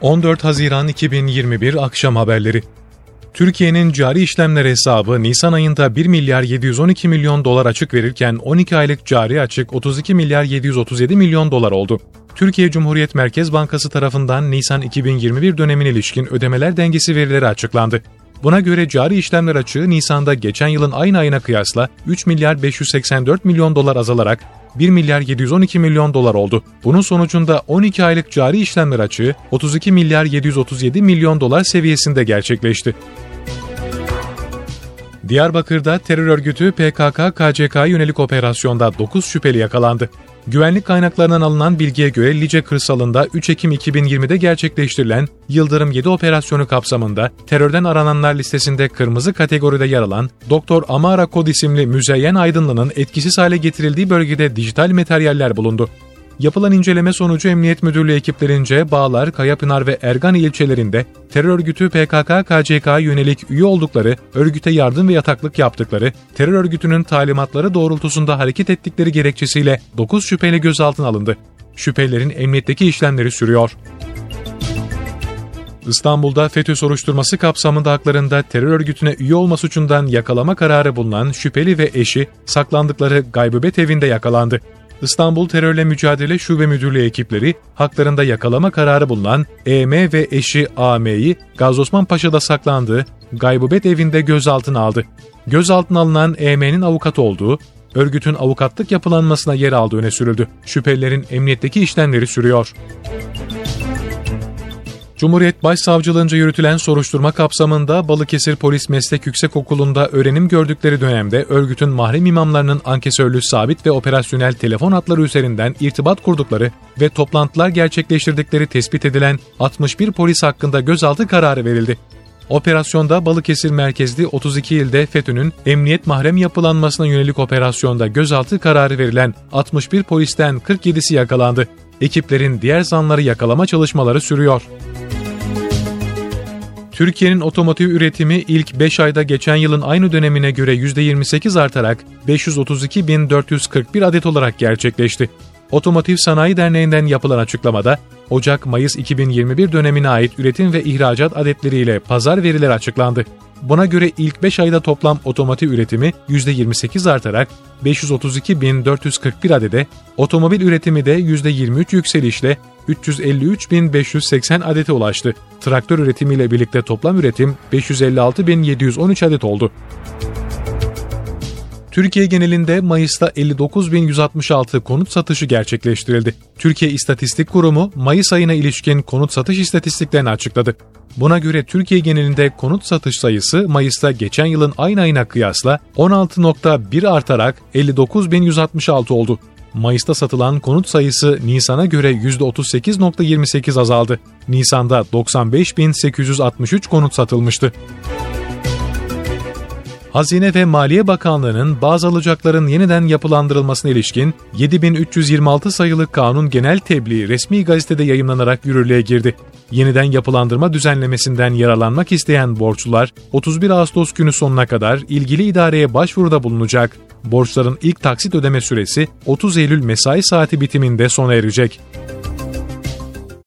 14 Haziran 2021 Akşam Haberleri Türkiye'nin cari işlemler hesabı Nisan ayında 1 milyar 712 milyon dolar açık verirken 12 aylık cari açık 32 milyar 737 milyon dolar oldu. Türkiye Cumhuriyet Merkez Bankası tarafından Nisan 2021 dönemine ilişkin ödemeler dengesi verileri açıklandı. Buna göre cari işlemler açığı Nisan'da geçen yılın aynı ayına kıyasla 3 milyar 584 milyon dolar azalarak 1 milyar 712 milyon dolar oldu. Bunun sonucunda 12 aylık cari işlemler açığı 32 milyar 737 milyon dolar seviyesinde gerçekleşti. Diyarbakır'da terör örgütü PKK-KCK yönelik operasyonda 9 şüpheli yakalandı. Güvenlik kaynaklarından alınan bilgiye göre Lice kırsalında 3 Ekim 2020'de gerçekleştirilen Yıldırım 7 operasyonu kapsamında terörden arananlar listesinde kırmızı kategoride yer alan Doktor Amara Kod isimli Müzeyyen Aydınlı'nın etkisiz hale getirildiği bölgede dijital materyaller bulundu. Yapılan inceleme sonucu Emniyet Müdürlüğü ekiplerince Bağlar, Kayapınar ve Ergani ilçelerinde terör örgütü PKK-KCK yönelik üye oldukları, örgüte yardım ve yataklık yaptıkları, terör örgütünün talimatları doğrultusunda hareket ettikleri gerekçesiyle 9 şüpheli gözaltına alındı. Şüphelerin emniyetteki işlemleri sürüyor. İstanbul'da FETÖ soruşturması kapsamında haklarında terör örgütüne üye olma suçundan yakalama kararı bulunan şüpheli ve eşi saklandıkları gaybıbet evinde yakalandı. İstanbul Terörle Mücadele Şube Müdürlüğü ekipleri haklarında yakalama kararı bulunan EM ve eşi AM'yi Gazi Paşa'da saklandığı Gaybubet evinde gözaltına aldı. Gözaltına alınan EM'nin avukat olduğu, örgütün avukatlık yapılanmasına yer aldığı öne sürüldü. Şüphelilerin emniyetteki işlemleri sürüyor. Cumhuriyet Başsavcılığınca yürütülen soruşturma kapsamında Balıkesir Polis Meslek Yüksekokulu'nda öğrenim gördükleri dönemde örgütün mahrem imamlarının ankesörlü sabit ve operasyonel telefon hatları üzerinden irtibat kurdukları ve toplantılar gerçekleştirdikleri tespit edilen 61 polis hakkında gözaltı kararı verildi. Operasyonda Balıkesir merkezli 32 ilde FETÖ'nün emniyet mahrem yapılanmasına yönelik operasyonda gözaltı kararı verilen 61 polisten 47'si yakalandı. Ekiplerin diğer zanları yakalama çalışmaları sürüyor. Türkiye'nin otomotiv üretimi ilk 5 ayda geçen yılın aynı dönemine göre %28 artarak 532.441 adet olarak gerçekleşti. Otomotiv Sanayi Derneği'nden yapılan açıklamada, Ocak-Mayıs 2021 dönemine ait üretim ve ihracat adetleriyle pazar verileri açıklandı. Buna göre ilk 5 ayda toplam otomotiv üretimi %28 artarak 532.441 adede, otomobil üretimi de %23 yükselişle 353.580 adete ulaştı. Traktör üretimiyle birlikte toplam üretim 556.713 adet oldu. Türkiye genelinde Mayıs'ta 59.166 konut satışı gerçekleştirildi. Türkiye İstatistik Kurumu Mayıs ayına ilişkin konut satış istatistiklerini açıkladı. Buna göre Türkiye genelinde konut satış sayısı Mayıs'ta geçen yılın aynı ayına kıyasla 16.1 artarak 59.166 oldu. Mayıs'ta satılan konut sayısı Nisan'a göre %38.28 azaldı. Nisan'da 95.863 konut satılmıştı. Hazine ve Maliye Bakanlığı'nın bazı alacakların yeniden yapılandırılmasına ilişkin 7326 sayılı kanun genel tebliği resmi gazetede yayınlanarak yürürlüğe girdi. Yeniden yapılandırma düzenlemesinden yararlanmak isteyen borçlular 31 Ağustos günü sonuna kadar ilgili idareye başvuruda bulunacak. Borçların ilk taksit ödeme süresi 30 Eylül mesai saati bitiminde sona erecek.